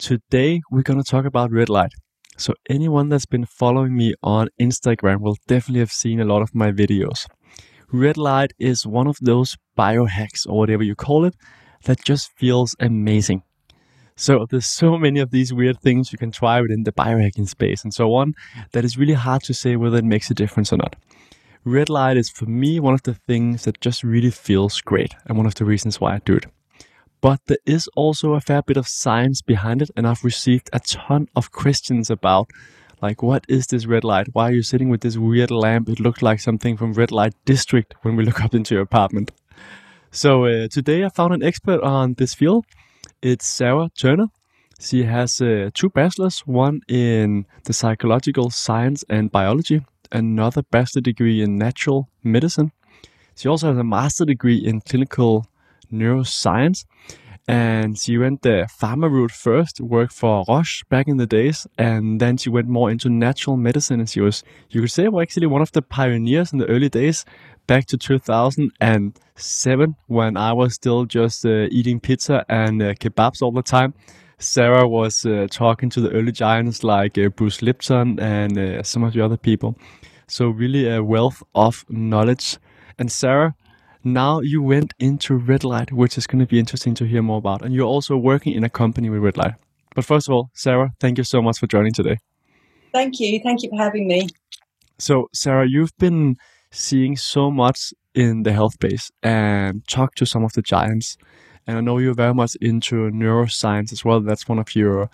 Today, we're going to talk about red light. So, anyone that's been following me on Instagram will definitely have seen a lot of my videos. Red light is one of those biohacks, or whatever you call it, that just feels amazing. So, there's so many of these weird things you can try within the biohacking space and so on that is really hard to say whether it makes a difference or not. Red light is for me one of the things that just really feels great and one of the reasons why I do it but there is also a fair bit of science behind it and i've received a ton of questions about like what is this red light? Why are you sitting with this weird lamp? It looked like something from red light district when we look up into your apartment. So uh, today i found an expert on this field. It's sarah turner. She has uh, two bachelors one in the psychological science and biology another bachelor degree in natural medicine. She also has a master degree in clinical neuroscience. And she went the pharma route first, worked for Roche back in the days, and then she went more into natural medicine. And she was, you could say, well, actually one of the pioneers in the early days, back to 2007, when I was still just uh, eating pizza and uh, kebabs all the time. Sarah was uh, talking to the early giants like uh, Bruce Lipton and uh, some of the other people. So, really, a wealth of knowledge. And Sarah, now you went into Red Light, which is going to be interesting to hear more about. And you're also working in a company with Red Light. But first of all, Sarah, thank you so much for joining today. Thank you. Thank you for having me. So, Sarah, you've been seeing so much in the health space and talked to some of the giants. And I know you're very much into neuroscience as well. That's one of your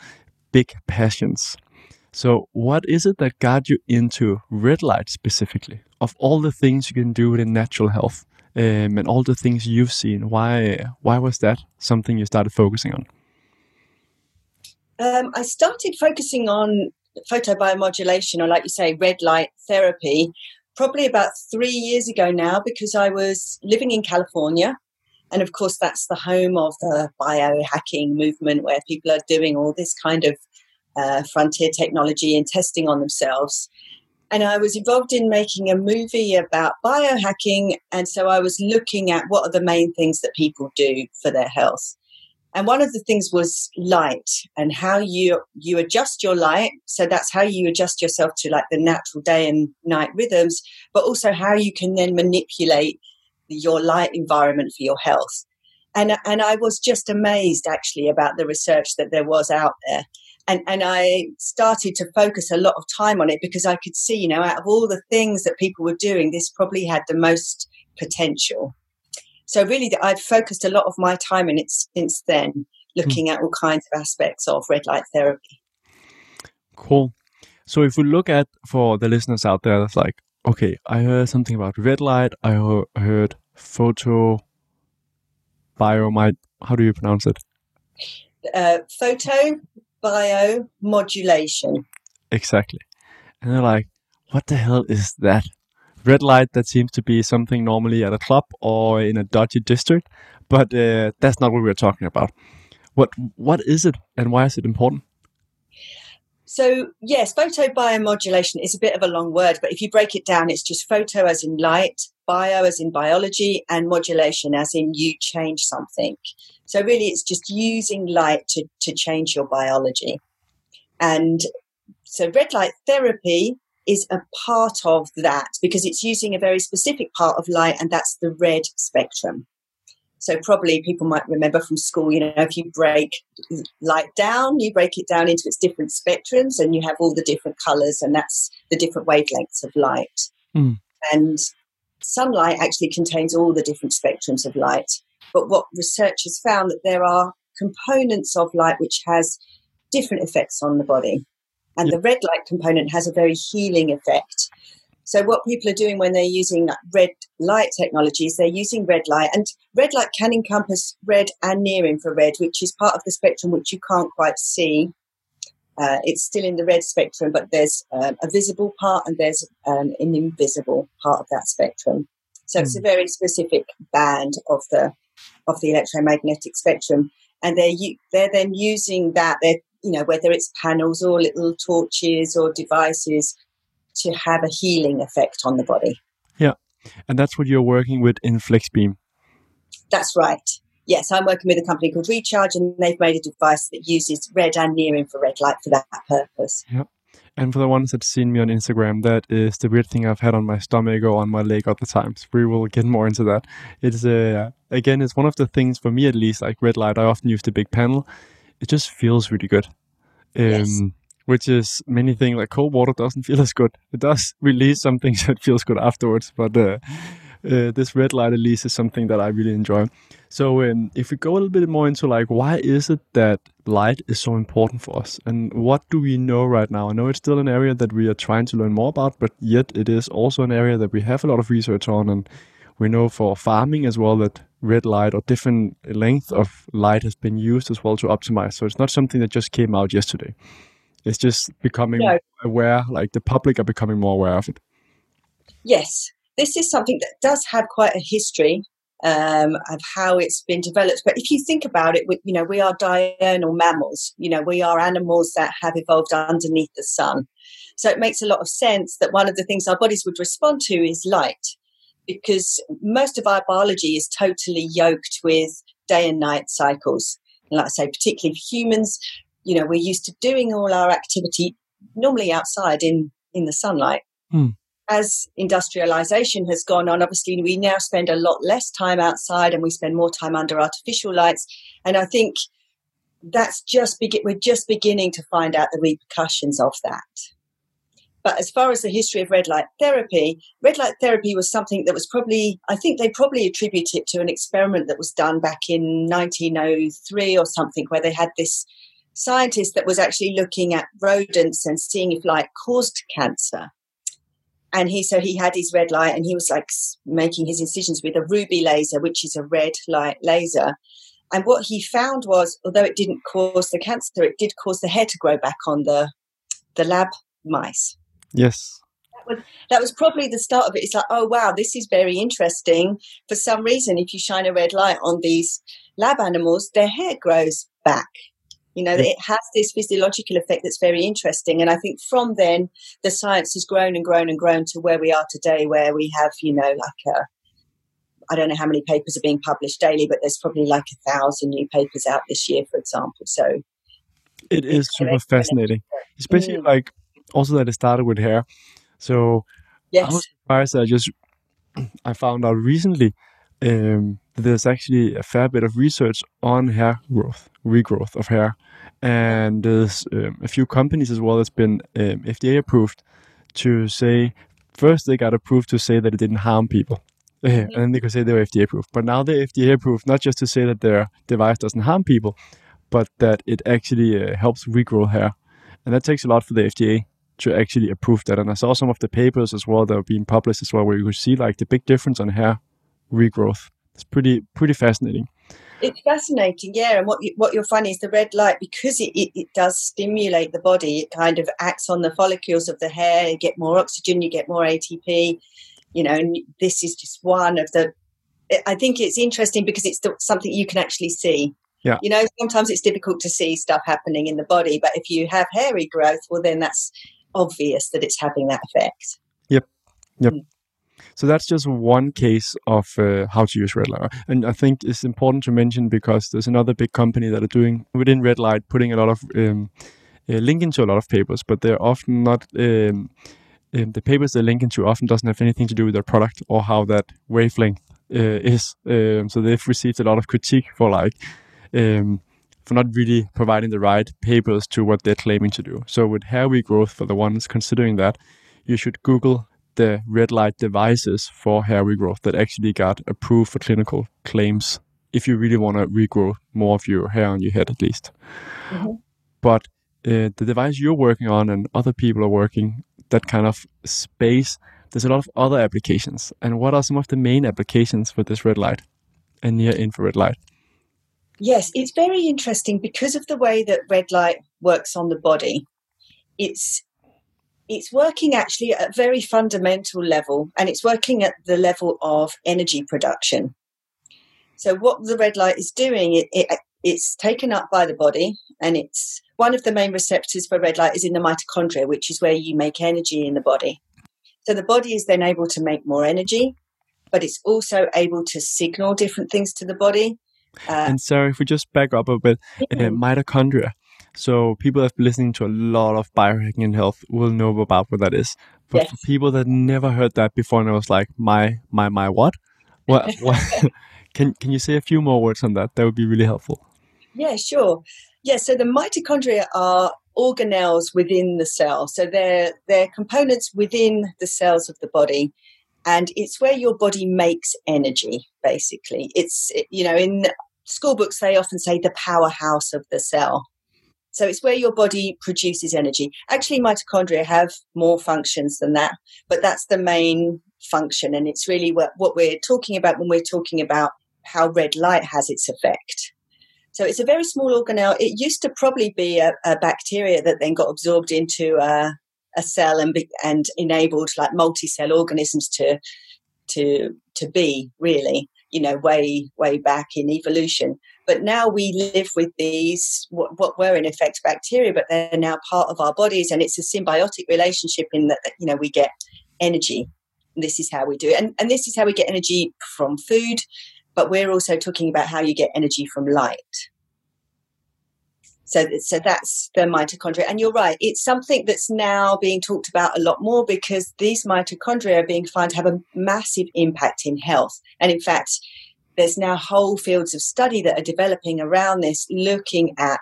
big passions. So, what is it that got you into red light specifically? Of all the things you can do within natural health, um, and all the things you've seen. Why why was that something you started focusing on? Um, I started focusing on photobiomodulation, or like you say, red light therapy, probably about three years ago now, because I was living in California. And of course, that's the home of the biohacking movement where people are doing all this kind of uh, frontier technology and testing on themselves and I was involved in making a movie about biohacking. And so I was looking at what are the main things that people do for their health. And one of the things was light and how you you adjust your light. So that's how you adjust yourself to like the natural day and night rhythms, but also how you can then manipulate your light environment for your health. And and I was just amazed actually about the research that there was out there and and I started to focus a lot of time on it because I could see, you know, out of all the things that people were doing, this probably had the most potential. So really, I've focused a lot of my time in it since then, hmm. looking mm. at all kinds of aspects of red light therapy. Cool. So if we look at for the listeners out there, that's like, okay, I heard something about red light. I heard photo biomite. How do you pronounce it? Uh, photo biomodulation. Exactly. And they're like, what the hell is that? Red light that seems to be something normally at a club or in a dodgy district, but uh, that's not what we're talking about. What what is it, and why is it important? So yes, photobiomodulation is a bit of a long word, but if you break it down, it's just photo as in light, bio as in biology, and modulation as in you change something. So really, it's just using light to, to change your biology. And so red light therapy is a part of that because it's using a very specific part of light, and that's the red spectrum. So probably people might remember from school, you know, if you break light down, you break it down into its different spectrums and you have all the different colors and that's the different wavelengths of light. Mm. And sunlight actually contains all the different spectrums of light. But what research has found that there are components of light which has different effects on the body. And the red light component has a very healing effect. So what people are doing when they're using red light technologies, they're using red light, and red light can encompass red and near infrared, which is part of the spectrum which you can't quite see. Uh, it's still in the red spectrum, but there's um, a visible part and there's um, an invisible part of that spectrum. So mm. it's a hmm. very specific band of the of the electromagnetic spectrum, and they're they're then using that. They're you know whether it's panels or little torches or devices to have a healing effect on the body. Yeah, and that's what you're working with in FlexBeam. That's right. Yes, I'm working with a company called Recharge, and they've made a device that uses red and near infrared light for that purpose. Yep. And for the ones that have seen me on Instagram, that is the weird thing I've had on my stomach or on my leg at the times. We will get more into that. It's uh, again, it's one of the things for me at least. Like red light, I often use the big panel. It just feels really good. Um, yes. Which is many things like cold water doesn't feel as good. It does release something that feels good afterwards, but uh, uh, this red light at least is something that I really enjoy. So um, if we go a little bit more into like why is it that light is so important for us, and what do we know right now? I know it's still an area that we are trying to learn more about, but yet it is also an area that we have a lot of research on, and we know for farming as well that red light or different length of light has been used as well to optimize. So it's not something that just came out yesterday. It's just becoming no. aware, like the public are becoming more aware of it. Yes, this is something that does have quite a history um, of how it's been developed. But if you think about it, we, you know, we are diurnal mammals. You know, we are animals that have evolved underneath the sun. So it makes a lot of sense that one of the things our bodies would respond to is light, because most of our biology is totally yoked with day and night cycles. And like I say, particularly humans, you know, we're used to doing all our activity normally outside in in the sunlight. Hmm as industrialization has gone on, obviously we now spend a lot less time outside and we spend more time under artificial lights. And I think that's just begin, we're just beginning to find out the repercussions of that. But as far as the history of red light therapy, red light therapy was something that was probably, I think they probably attribute it to an experiment that was done back in 1903 or something, where they had this scientist that was actually looking at rodents and seeing if light caused cancer. And he so he had his red light and he was like making his incisions with a ruby laser which is a red light laser. And what he found was although it didn't cause the cancer it did cause the hair to grow back on the the lab mice. Yes. That was, that was probably the start of it. It's like oh wow this is very interesting. For some reason if you shine a red light on these lab animals their hair grows back you know, it has this physiological effect that's very interesting. And I think from then, the science has grown and grown and grown to where we are today, where we have, you know, like a, I don't know how many papers are being published daily, but there's probably like a thousand new papers out this year, for example. So it is super fascinating, especially mm. like also that it started with hair. So yes. I was surprised. I just I found out recently um, there's actually a fair bit of research on hair growth, regrowth of hair, and there's um, a few companies as well that's been um, FDA approved to say first they got approved to say that it didn't harm people. And then they could say they were FDA approved. But now they're FDA approved, not just to say that their device doesn't harm people, but that it actually uh, helps regrow hair. And that takes a lot for the FDA to actually approve that. And I saw some of the papers as well that are being published as well, where you could see like the big difference on hair regrowth. It's pretty pretty fascinating. It's fascinating, yeah. And what you, what you'll find is the red light because it, it, it, does stimulate the body. It kind of acts on the follicles of the hair. You get more oxygen, you get more ATP. You know, and this is just one of the. I think it's interesting because it's something you can actually see. Yeah. You know, sometimes it's difficult to see stuff happening in the body, but if you have hairy growth, well, then that's obvious that it's having that effect. Yep. Yep. Mm. So that's just one case of uh, how to use red light. And I think it's important to mention because there's another big company that are doing within red light, putting a lot of um, uh, linking to a lot of papers, but they're often not. Um, um, the papers they're linking to often doesn't have anything to do with their product or how that wavelength uh, is. Um, so they've received a lot of critique for like um, for not really providing the right papers to what they're claiming to do. So with hair regrowth, for the ones considering that, you should Google the red light devices for hair regrowth that actually got approved for clinical claims if you really want to regrow more of your hair on your head at least. Mm-hmm. But uh, the device you're working on and other people are working that kind of space, there's a lot of other applications. And what are some of the main applications for this red light and near infrared light? Yes, it's very interesting because of the way that red light works on the body, it's it's working actually at a very fundamental level and it's working at the level of energy production. So what the red light is doing, it, it it's taken up by the body and it's one of the main receptors for red light is in the mitochondria, which is where you make energy in the body. So the body is then able to make more energy, but it's also able to signal different things to the body. Uh, and Sarah, if we just back up a bit, uh, mitochondria. So people that have been listening to a lot of biohacking and health will know about what that is. But yes. for people that never heard that before and I was like, my my my what? What, what? can can you say a few more words on that? That would be really helpful. Yeah, sure. Yeah, so the mitochondria are organelles within the cell. So they're they're components within the cells of the body and it's where your body makes energy basically. It's you know in school books they often say the powerhouse of the cell so it's where your body produces energy. Actually, mitochondria have more functions than that, but that's the main function. And it's really what, what we're talking about when we're talking about how red light has its effect. So it's a very small organelle. It used to probably be a, a bacteria that then got absorbed into a, a cell and, be, and enabled like multi-cell organisms to to to be really you know way way back in evolution but now we live with these, what, what were in effect bacteria, but they're now part of our bodies. And it's a symbiotic relationship in that, you know, we get energy. This is how we do it. And, and this is how we get energy from food. But we're also talking about how you get energy from light. So, so that's the mitochondria. And you're right, it's something that's now being talked about a lot more because these mitochondria are being found to have a massive impact in health. And in fact, there's now whole fields of study that are developing around this, looking at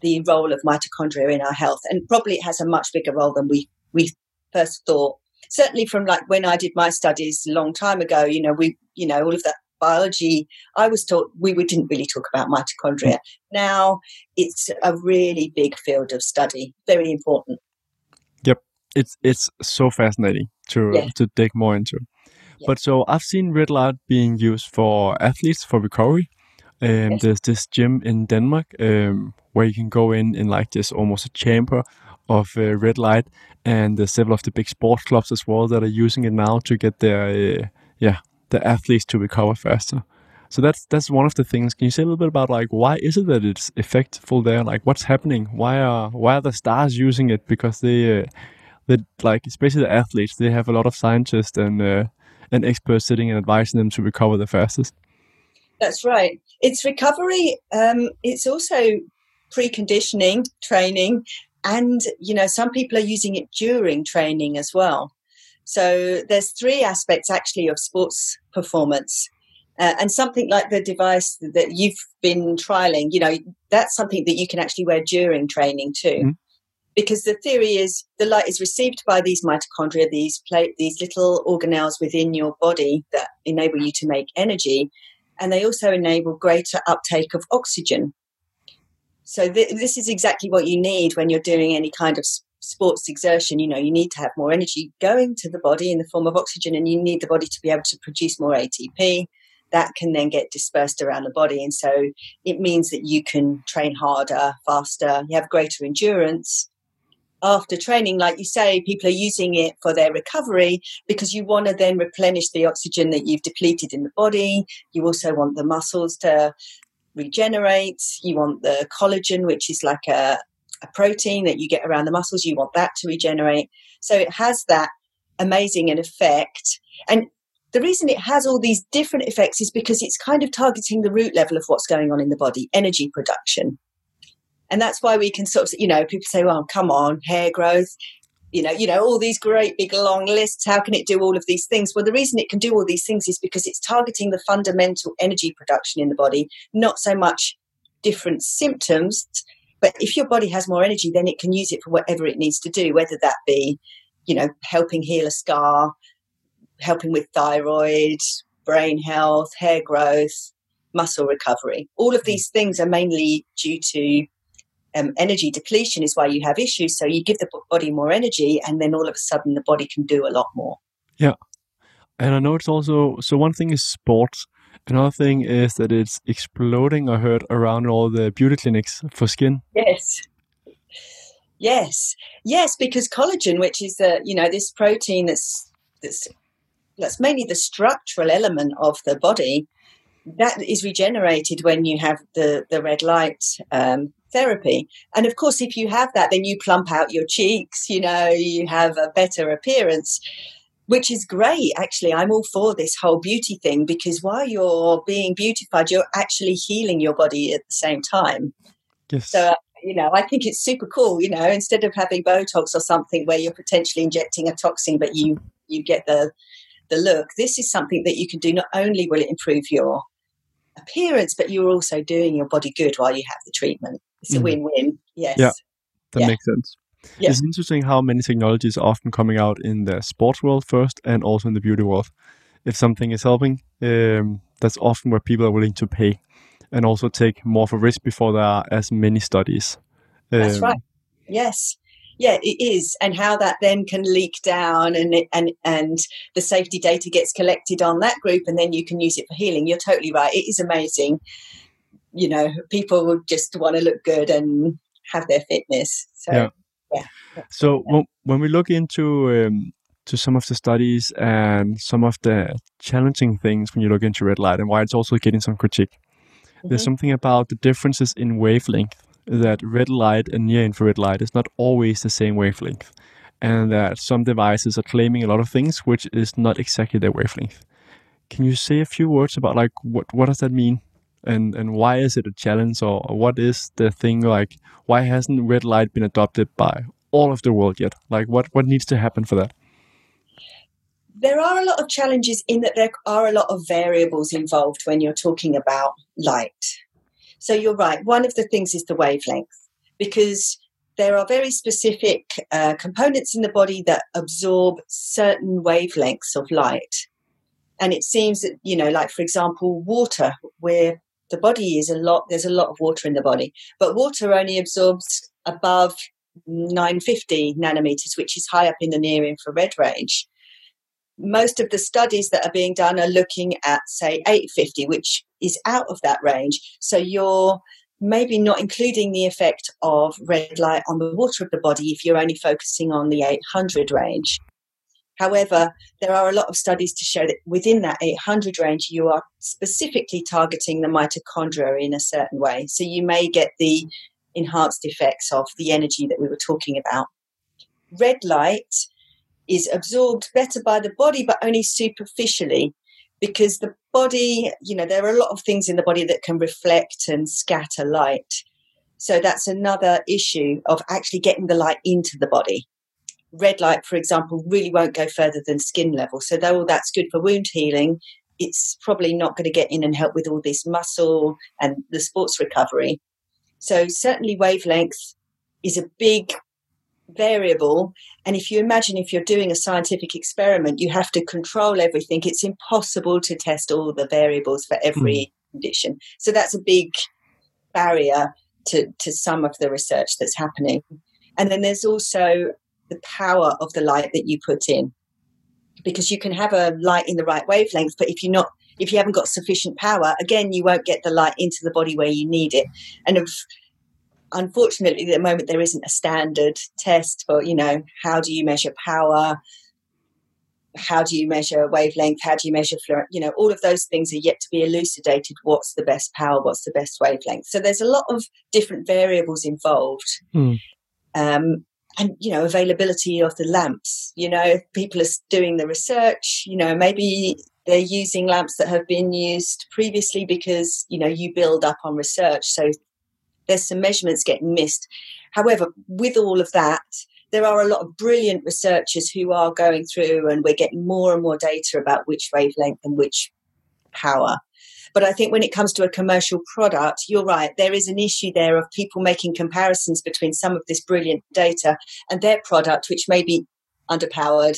the role of mitochondria in our health. And probably it has a much bigger role than we, we first thought. Certainly from like when I did my studies a long time ago, you know, we, you know, all of that biology, I was taught we, we didn't really talk about mitochondria. Now it's a really big field of study, very important. Yep. It's it's so fascinating to yeah. to dig more into. But so I've seen red light being used for athletes for recovery. Um, yes. There's this gym in Denmark um, where you can go in in like this almost a chamber of uh, red light, and there's several of the big sports clubs as well that are using it now to get their uh, yeah the athletes to recover faster. So that's that's one of the things. Can you say a little bit about like why is it that it's effective there? Like what's happening? Why are why are the stars using it? Because they uh, they like especially the athletes they have a lot of scientists and uh, an expert sitting and advising them to recover the fastest. That's right. It's recovery. Um, it's also preconditioning training, and you know some people are using it during training as well. So there's three aspects actually of sports performance. Uh, and something like the device that you've been trialing, you know, that's something that you can actually wear during training too. Mm-hmm because the theory is the light is received by these mitochondria, these plate, these little organelles within your body that enable you to make energy, and they also enable greater uptake of oxygen. So th- this is exactly what you need when you're doing any kind of sports exertion. You know, you need to have more energy going to the body in the form of oxygen, and you need the body to be able to produce more ATP. That can then get dispersed around the body, and so it means that you can train harder, faster. You have greater endurance, after training, like you say, people are using it for their recovery because you want to then replenish the oxygen that you've depleted in the body. You also want the muscles to regenerate. You want the collagen, which is like a, a protein that you get around the muscles. You want that to regenerate. So it has that amazing an effect. And the reason it has all these different effects is because it's kind of targeting the root level of what's going on in the body, energy production. And that's why we can sort of, you know, people say, well, come on, hair growth, you know, you know, all these great big long lists. How can it do all of these things? Well, the reason it can do all these things is because it's targeting the fundamental energy production in the body, not so much different symptoms. But if your body has more energy, then it can use it for whatever it needs to do, whether that be, you know, helping heal a scar, helping with thyroid, brain health, hair growth, muscle recovery. All of hmm. these things are mainly due to um, energy depletion is why you have issues. So you give the body more energy, and then all of a sudden the body can do a lot more. Yeah, and I know it's also so. One thing is sports. Another thing is that it's exploding. I heard around all the beauty clinics for skin. Yes. Yes, yes, because collagen, which is the you know this protein that's that's that's mainly the structural element of the body, that is regenerated when you have the the red light um, therapy. And of course, if you have that, then you plump out your cheeks. You know, you have a better appearance. Which is great, actually. I'm all for this whole beauty thing because while you're being beautified, you're actually healing your body at the same time. Yes. So you know, I think it's super cool. You know, instead of having Botox or something where you're potentially injecting a toxin, but you you get the the look. This is something that you can do. Not only will it improve your appearance, but you're also doing your body good while you have the treatment. It's a mm. win-win. Yes. Yeah, that yeah. makes sense. Yeah. It's interesting how many technologies are often coming out in the sports world first and also in the beauty world. If something is helping, um, that's often where people are willing to pay and also take more of a risk before there are as many studies. Um, That's right. Yes. Yeah, it is, and how that then can leak down, and and and the safety data gets collected on that group, and then you can use it for healing. You're totally right. It is amazing. You know, people just want to look good and have their fitness. So, yeah. yeah. So yeah. When, when we look into um, to some of the studies and some of the challenging things when you look into red light and why it's also getting some critique. Mm-hmm. There's something about the differences in wavelength that red light and near infrared light is not always the same wavelength, and that some devices are claiming a lot of things which is not exactly their wavelength. Can you say a few words about like what what does that mean, and and why is it a challenge, or, what is the thing like? Why hasn't red light been adopted by all of the world yet? Like what what needs to happen for that? there are a lot of challenges in that there are a lot of variables involved when you're talking about light. So you're right. One of the things is the wavelength because there are very specific uh, components in the body that absorb certain wavelengths of light. And it seems that, you know, like for example, water, where the body is a lot, there's a lot of water in the body, but water only absorbs above 950 nanometers, which is high up in the near infrared range most of the studies that are being done are looking at, say, 850, which is out of that range. So you're maybe not including the effect of red light on the water of the body if you're only focusing on the 800 range. However, there are a lot of studies to show that within that 800 range, you are specifically targeting the mitochondria in a certain way. So you may get the enhanced effects of the energy that we were talking about. Red light is absorbed better by the body, but only superficially because the body, you know, there are a lot of things in the body that can reflect and scatter light. So that's another issue of actually getting the light into the body. Red light, for example, really won't go further than skin level. So though that's good for wound healing, it's probably not going to get in and help with all this muscle and the sports recovery. So certainly wavelength is a big variable. And if you imagine if you're doing a scientific experiment, you have to control everything. It's impossible to test all the variables for every mm. condition. So that's a big barrier to, to some of the research that's happening. And then there's also the power of the light that you put in. Because you can have a light in the right wavelength, but if you're not if you haven't got sufficient power, again, you won't get the light into the body where you need it. And if unfortunately, at the moment, there isn't a standard test for, you know, how do you measure power? How do you measure wavelength? How do you measure fluorescence? You know, all of those things are yet to be elucidated. What's the best power? What's the best wavelength? So there's a lot of different variables involved. Hmm. Um, and you know availability of the lamps you know people are doing the research you know maybe they're using lamps that have been used previously because you know you build up on research so there's some measurements getting missed. However, with all of that, there are a lot of brilliant researchers who are going through, and we're getting more and more data about which wavelength and which power. But I think when it comes to a commercial product, you're right, there is an issue there of people making comparisons between some of this brilliant data and their product, which may be underpowered,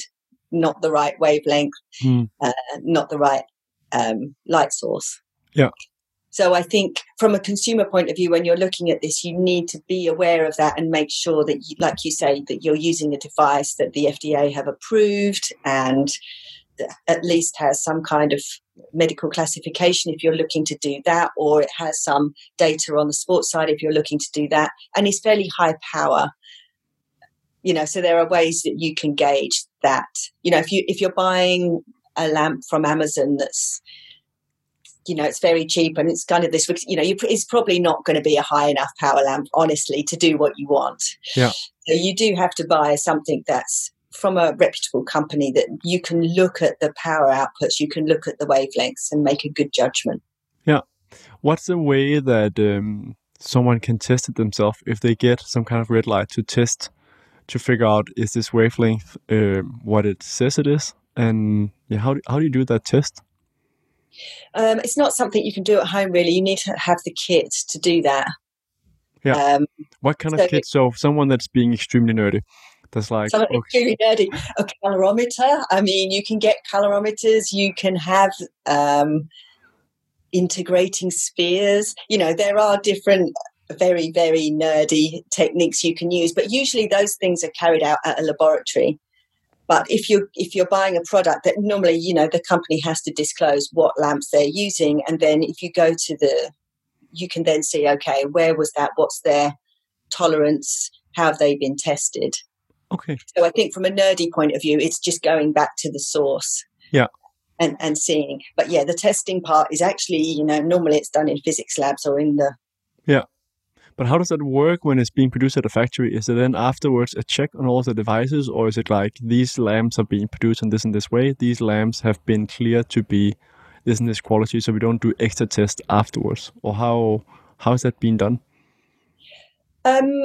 not the right wavelength, hmm. uh, not the right um, light source. Yeah. So I think from a consumer point of view, when you're looking at this, you need to be aware of that and make sure that, you, like you say, that you're using a device that the FDA have approved and at least has some kind of medical classification if you're looking to do that, or it has some data on the sports side if you're looking to do that, and it's fairly high power. you know, so there are ways that you can gauge that. You know, if you if you're buying a lamp from Amazon that's you know it's very cheap and it's kind of this you know it's probably not going to be a high enough power lamp honestly to do what you want. Yeah. So you do have to buy something that's from a reputable company that you can look at the power outputs you can look at the wavelengths and make a good judgment. Yeah. What's the way that um, someone can test it themselves if they get some kind of red light to test to figure out is this wavelength uh, what it says it is? And yeah, how do, how do you do that test? Um, it's not something you can do at home. Really, you need to have the kit to do that. Yeah. Um, what kind so of kit? So someone that's being extremely nerdy. That's like someone okay. extremely nerdy. A calorimeter. I mean, you can get calorimeters. You can have um, integrating spheres. You know, there are different very very nerdy techniques you can use but usually those things are carried out at a laboratory but if you if you're buying a product that normally you know the company has to disclose what lamps they're using, and then if you go to the, you can then see okay where was that, what's their tolerance, how have they been tested. Okay. So I think from a nerdy point of view, it's just going back to the source. Yeah. And and seeing, but yeah, the testing part is actually you know normally it's done in physics labs or in the yeah but how does that work when it's being produced at a factory? Is it then afterwards a check on all the devices, or is it like these lamps are being produced in this and this way? These lamps have been cleared to be this and this quality, so we don't do extra tests afterwards, or how how is that being done? Um,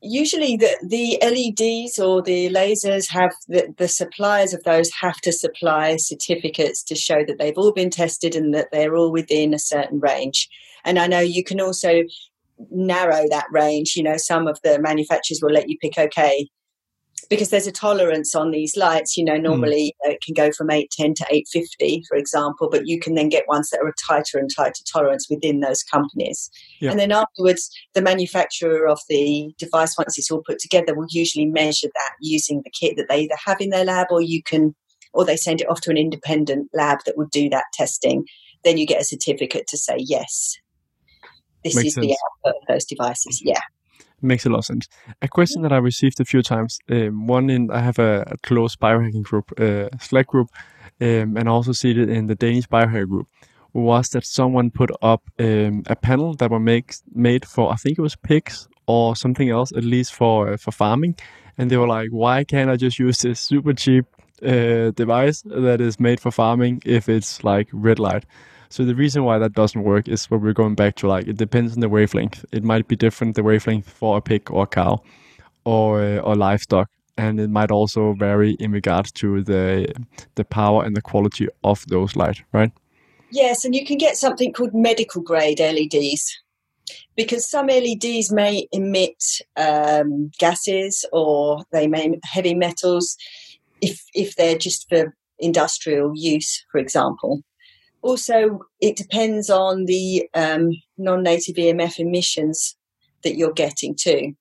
usually the, the LEDs or the lasers have the, the suppliers of those have to supply certificates to show that they've all been tested and that they're all within a certain range. And I know you can also narrow that range. You know, some of the manufacturers will let you pick, okay, because there's a tolerance on these lights. You know, hmm. normally mm. it can go from 810 to 850, for example, but you can then get ones that are a tighter and tighter tolerance within those companies. Yeah. And then afterwards, the manufacturer of the device, once it's all put together, will usually measure that using the kit that they either have in their lab or you can, or they send it off to an independent lab that will do that testing. Then you get a certificate to say, yes, this Makes is sense. the output of those devices. Yeah. Makes a lot of sense. A question that I received a few times. Um, one in I have a, a close biohacking group, uh, Slack group, um, and also see it in the Danish biohacker group. Was that someone put up um, a panel that were make, made for I think it was pigs or something else, at least for uh, for farming, and they were like, "Why can't I just use this super cheap uh, device that is made for farming if it's like red light?" So the reason why that doesn't work is what we're going back to. Like it depends on the wavelength. It might be different the wavelength for a pig or a cow, or uh, or livestock, and it might also vary in regards to the the power and the quality of those light. Right? Yes, and you can get something called medical grade LEDs because some LEDs may emit um, gases or they may heavy metals if if they're just for industrial use, for example. Also, it depends on the um, non-native EMF emissions that you're getting too.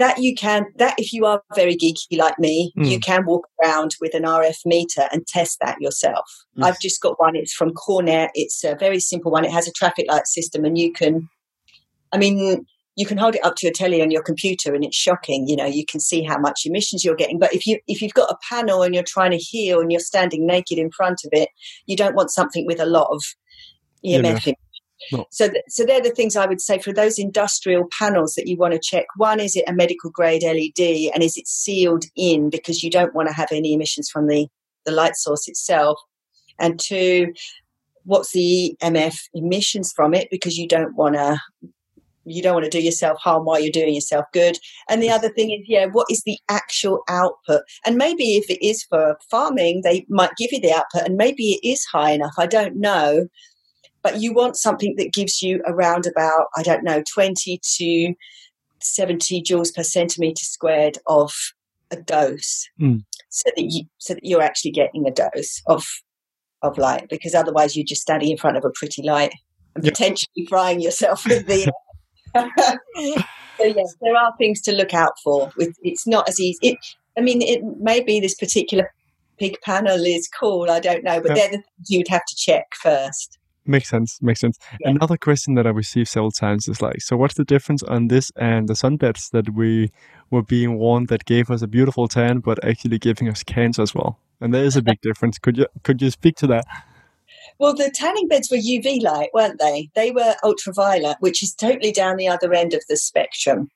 That you can, that if you are very geeky like me, mm. you can walk around with an RF meter and test that yourself. Yes. I've just got one. It's from Cornet. It's a very simple one. It has a traffic light system, and you can. I mean, you can hold it up to your telly on your computer and it's shocking you know you can see how much emissions you're getting but if you if you've got a panel and you're trying to heal and you're standing naked in front of it you don't want something with a lot of emf yeah, no. So, th- so they're the things I would say for those industrial panels that you want to check. One, is it a medical grade LED, and is it sealed in because you don't want to have any emissions from the the light source itself? And two, what's the emf emissions from it because you don't want to you don't want to do yourself harm while you're doing yourself good. And the other thing is, yeah, what is the actual output? And maybe if it is for farming, they might give you the output, and maybe it is high enough. I don't know. But you want something that gives you around about, I don't know, 20 to 70 joules per centimeter squared of a dose. Mm. So that you so that you're actually getting a dose of of light because otherwise you're just standing in front of a pretty light and yep. potentially frying yourself with the so yes, there are things to look out for. It's not as easy. It, I mean, it may be this particular pig panel is cool. I don't know, but yeah. they're the things you'd have to check first. Makes sense. Makes sense. Yeah. Another question that I received several times is like, so what's the difference on this and the sunbeds that we were being warned that gave us a beautiful tan, but actually giving us cancer as well? And there is a big difference. Could you could you speak to that? Well, the tanning beds were UV light, weren't they? They were ultraviolet, which is totally down the other end of the spectrum.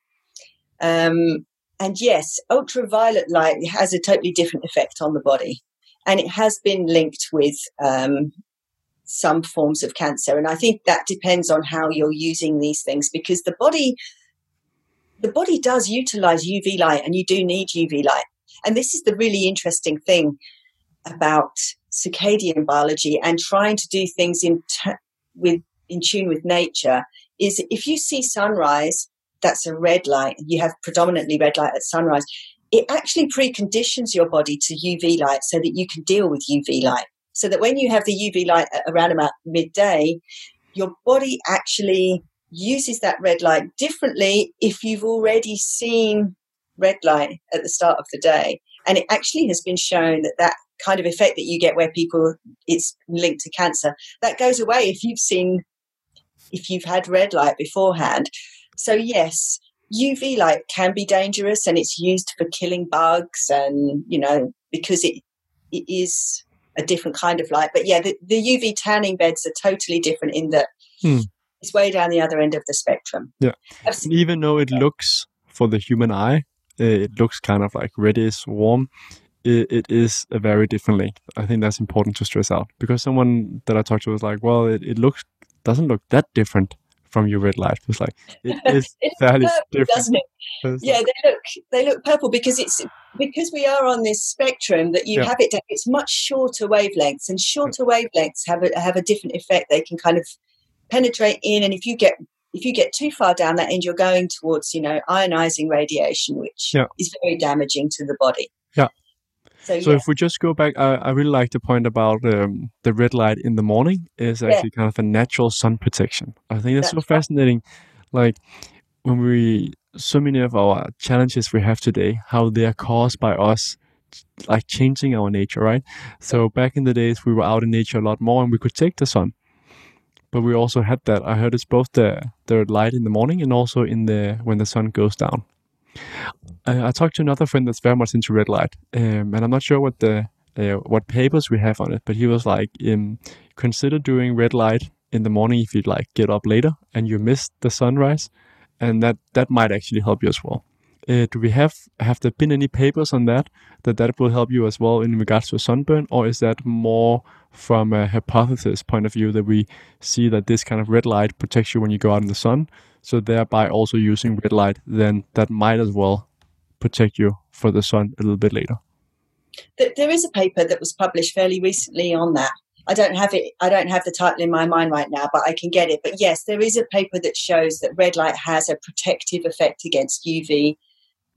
Um, and yes, ultraviolet light has a totally different effect on the body. And it has been linked with um, some forms of cancer. And I think that depends on how you're using these things because the body the body does utilize UV light and you do need UV light. And this is the really interesting thing about circadian biology and trying to do things in t- with in tune with nature is if you see sunrise that's a red light you have predominantly red light at sunrise it actually preconditions your body to uv light so that you can deal with uv light. So that when you have the uv light around about midday your body actually uses that red light differently if you've already seen red light at the start of the day. And it actually has been shown that that kind of effect that you get where people it's linked to cancer. That goes away if you've seen if you've had red light beforehand. So yes uv light can be dangerous and it's used for killing bugs and you know because it it is a different kind of light. But yeah the, the uv tanning beds are totally different in that hmm. it's way down the other end of the spectrum. Yeah. Even though it looks for the human eye it looks kind of like reddish warm it, it is a very different length. I think that's important to stress out because someone that I talked to was like, well, it, it looks doesn't look that different from your red light. It's like it is fairly purple, different, doesn't it? yeah, they look they look purple because it's because we are on this spectrum that you yeah. have it. It's much shorter wavelengths, and shorter wavelengths have a have a different effect. They can kind of penetrate in, and if you get if you get too far down that end, you're going towards you know ionizing radiation, which yeah. is very damaging to the body. Yeah. So, so yeah. if we just go back, I, I really like the point about um, the red light in the morning is actually yeah. kind of a natural sun protection. I think that's, that's so fascinating. Like when we, so many of our challenges we have today, how they are caused by us like changing our nature, right? So back in the days, we were out in nature a lot more and we could take the sun. But we also had that. I heard it's both the the light in the morning and also in the when the sun goes down. I, I, talked to another friend that's very much into red light, um, and I'm not sure what the uh, what papers we have on it, but he was like, um, consider doing red light in the morning if you'd like get up later and you miss the sunrise, and that that might actually help you as well. Uh, do we have have there been any papers on that that that will help you as well in regards to sunburn, or is that more from a hypothesis point of view that we see that this kind of red light protects you when you go out in the sun, so thereby also using red light, then that might as well protect you for the sun a little bit later. There is a paper that was published fairly recently on that. I don't have it. I don't have the title in my mind right now, but I can get it. But yes, there is a paper that shows that red light has a protective effect against UV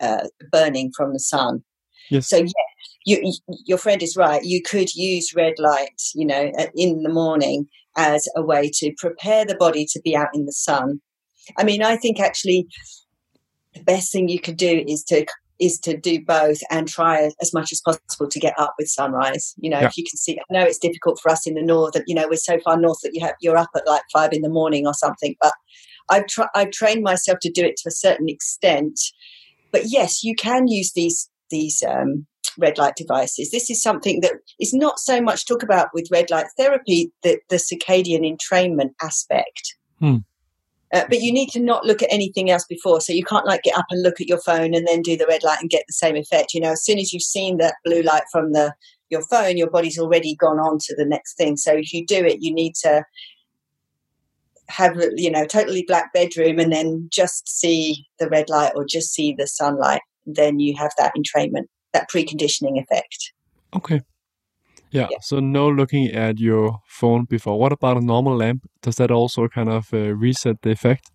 uh, burning from the sun. Yes. So yeah, you, your friend is right. You could use red light, you know, in the morning as a way to prepare the body to be out in the sun I mean, I think actually the best thing you could do is to is to do both and try as much as possible to get up with sunrise. You know, yeah. if you can see, I know it's difficult for us in the north that you know we're so far north that you have you're up at like five in the morning or something. But I've tried I've trained myself to do it to a certain extent. But yes, you can use these these um, red light devices. This is something that is not so much talk about with red light therapy, the, the circadian entrainment aspect. Hmm. Uh, but you need to not look at anything else before. So you can't like get up and look at your phone and then do the red light and get the same effect. You know, as soon as you've seen that blue light from the your phone, your body's already gone on to the next thing. So if you do it, you need to have you know totally black bedroom and then just see the red light or just see the sunlight. Then you have that entrainment, that preconditioning effect. Okay. Yeah, yeah, So no looking at your phone before. What about a normal lamp? Does that also kind of uh, reset the effect?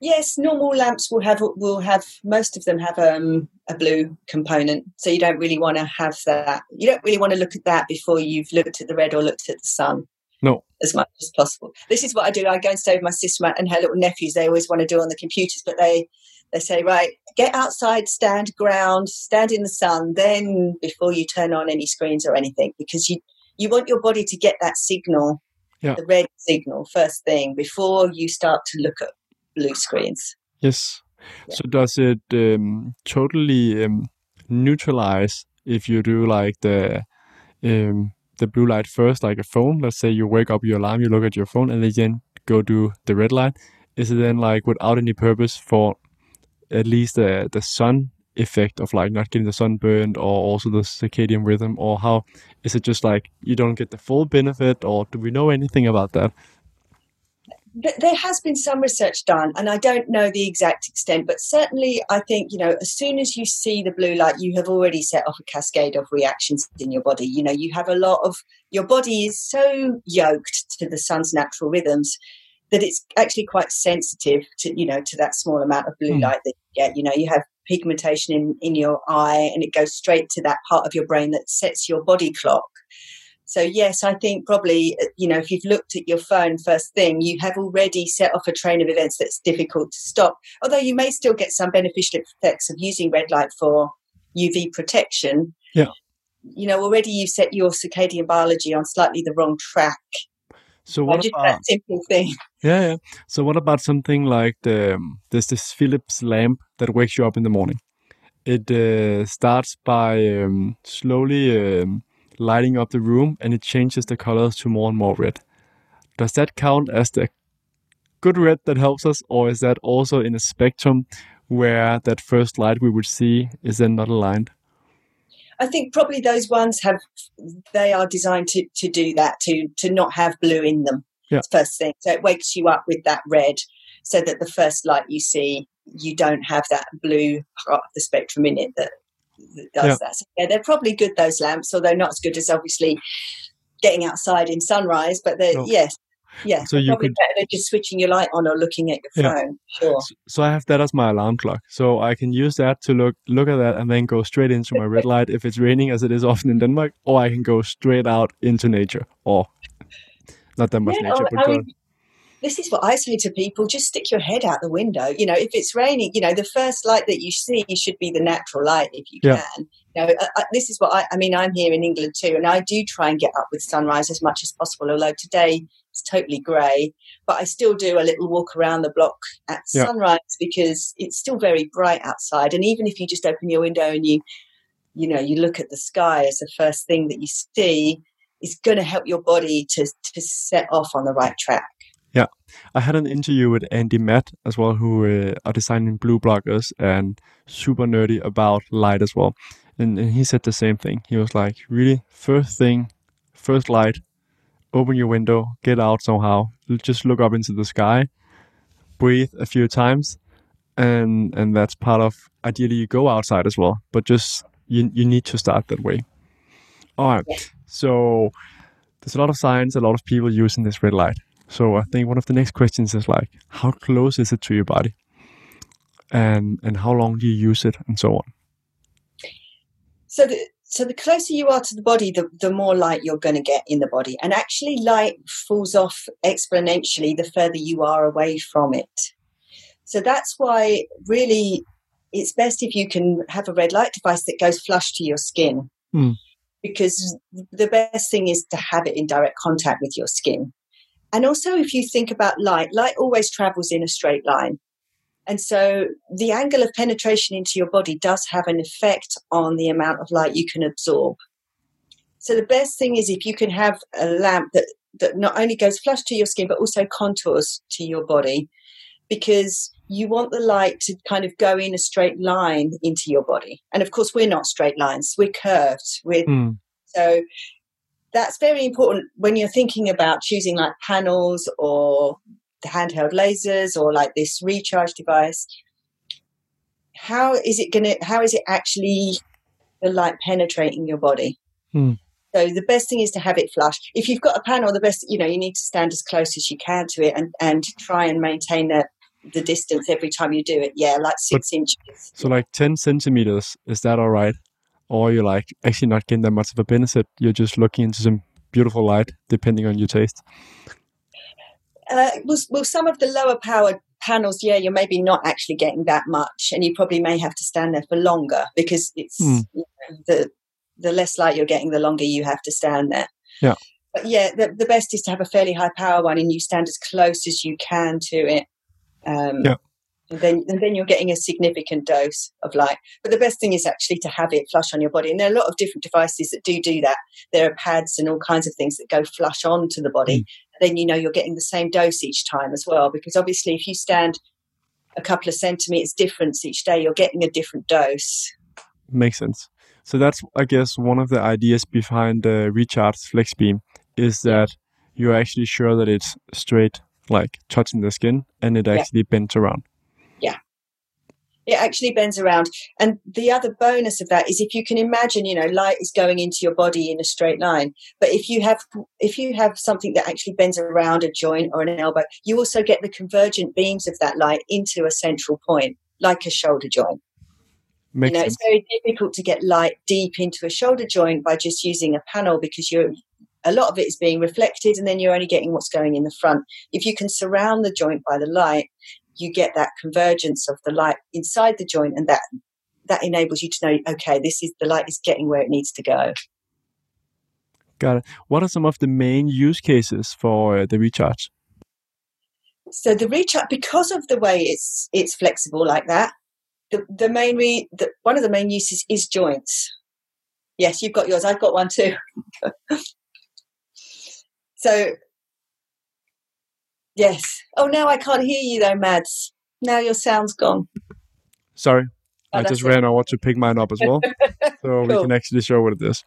Yes, normal lamps will have will have most of them have um, a blue component, so you don't really want to have that. You don't really want to look at that before you've looked at the red or looked at the sun. No, as much as possible. This is what I do. I go and stay with my sister and her little nephews. They always want to do on the computers, but they they say, right, get outside, stand ground, stand in the sun, then before you turn on any screens or anything, because you, you want your body to get that signal Yeah. the red signal first thing before you start to look at blue screens. Yes. Yeah. So does it um, totally um, neutralize if you do like the um, the blue light first, like a phone? Let's say you wake up your alarm, you look at your phone, and then go do the red light. Is it then like without any purpose for at least the the sun effect of like not getting the sunburned or also the circadian rhythm, or how is it just like you don't get the full benefit, or do we know anything about that? There has been some research done, and I don't know the exact extent, but certainly I think, you know, as soon as you see the blue light, you have already set off a cascade of reactions in your body. You know, you have a lot of your body is so yoked to the sun's natural rhythms that it's actually quite sensitive to, you know, to that small amount of blue Mm. light that you get. You know, you have pigmentation in, in your eye and it goes straight to that part of your brain that sets your body clock. So yes, I think probably uh, you know if you've looked at your phone first thing, you have already set off a train of events that's difficult to stop. Although you may still get some beneficial effects of using red light for UV protection. Yeah. You know, already you've set your circadian biology on slightly the wrong track. So what about that simple thing. Yeah, yeah. So what about something like the um, there's this Philips lamp that wakes you up in the morning. It uh, starts by um, slowly um, lighting up the room, and it changes the colors to more and more red. Does that count as the good red that helps us, or is that also in a spectrum where that first light we would see is then not aligned? I think probably those ones have they are designed to to do that to to not have blue in them. Yeah. First thing, so it wakes you up with that red, so that the first light you see, you don't have that blue part of the spectrum in it that, that does Yeah. that. So yeah, they're probably good those lamps, although not as good as obviously getting outside in sunrise. But they're yes, yeah, So you could- better than just switching your light on or looking at your Yeah. phone. Sure. So I have that as my alarm clock. So I can use that to look look at that and then go straight into my red light if it's raining, as it is often in Denmark, or I can go straight out into nature, or not that much Yeah, nature, but I mean, this is what I say to people: just stick your head out the window. You know, if it's raining, you know, the first light that you see should be the natural light if you Yeah. can. You know, uh, uh, this is what I, I mean. I'm here in England too, and I do try and get up with sunrise as much as possible. Although today it's totally grey, but I still do a little walk around the block at Yeah. sunrise because it's still very bright outside. And even if you just open your window and you, you know, you look at the sky as the first thing that you see, it's going to help your body to to set off on the right track. Yeah, I had an interview with Andy Mant as well, who uh, are designing blue blockers and super nerdy about light as well. And, and he said the same thing. He was like, really, first thing, first light, open your window, get out somehow, just look up into the sky, breathe a few times, and and that's part of ideally you go outside as well. But just you you need to start that way. All right. So there's a lot of science, a lot of people using this red light. So I think one of the next questions is like, how close is it to your body, and and how long do you use it, and so on. So the so the closer you are to the body, the, the more light you're going to get in the body. And actually, light falls off exponentially the further you are away from it. So that's why really it's best if you can have a red light device that goes flush to your skin. Hmm. Because the best thing is to have it in direct contact with your skin. And also, if you think about light, light always travels in a straight line. And so the angle of penetration into your body does have an effect on the amount of light you can absorb. So the best thing is if you can have a lamp that, that not only goes flush to your skin, but also contours to your body, because you want the light to kind of go in a straight line into your body. And of course, we're not straight lines, we're curved. We're, Hmm. so that's very important when you're thinking about choosing like panels or handheld lasers or like this recharge device. How is it going to, how is it actually the light penetrating your body? Hmm. So the best thing is to have it flush. If you've got a panel, the best, you know, you need to stand as close as you can to it and, and try and maintain the, the distance every time you do it. Yeah, like six inches. So like ten centimeters, is that all right? Or you're like actually not getting that much of a benefit. You're just looking into some beautiful light, depending on your taste. Uh, well, well, some of the lower powered panels, yeah, you're maybe not actually getting that much, and you probably may have to stand there for longer because it's Hmm. you know, the the less light you're getting, the longer you have to stand there. Yeah. but yeah, the, the best is to have a fairly high power one and you stand as close as you can to it. Um, Yeah. And then, and then you're getting a significant dose of light. But the best thing is actually to have it flush on your body. And there are a lot of different devices that do do that. There are pads and all kinds of things that go flush onto the body. Then you know you're getting the same dose each time as well. Because obviously, if you stand a couple of centimeters difference each day, you're getting a different dose. Makes sense. So that's, I guess, one of the ideas behind the Recharge Flex Beam is that you're actually sure that it's straight, like touching the skin, and it Yeah. actually bends around. It actually bends around. And the other bonus of that is if you can imagine, you know, light is going into your body in a straight line. But if you have if you have something that actually bends around a joint or an elbow, you also get the convergent beams of that light into a central point, like a shoulder joint. Makes you know, sense. it's very difficult to get light deep into a shoulder joint by just using a panel because you're a lot of it is being reflected and then you're only getting what's going in the front. If you can surround the joint by the light, you get that convergence of the light inside the joint and that that enables you to know, okay, this is the light is getting where it needs to go. Got it. What are some of the main use cases for the Recharge? So the recharge, because of the way it's it's flexible like that, the the main re, the, one of the main uses is joints. Yes, you've got yours. I've got one too. so yes. Oh, now I can't hear you though, Mads. Now your sound's gone. Sorry, Oh, I just it. ran over to pick mine up as well, so we can actually show what it is.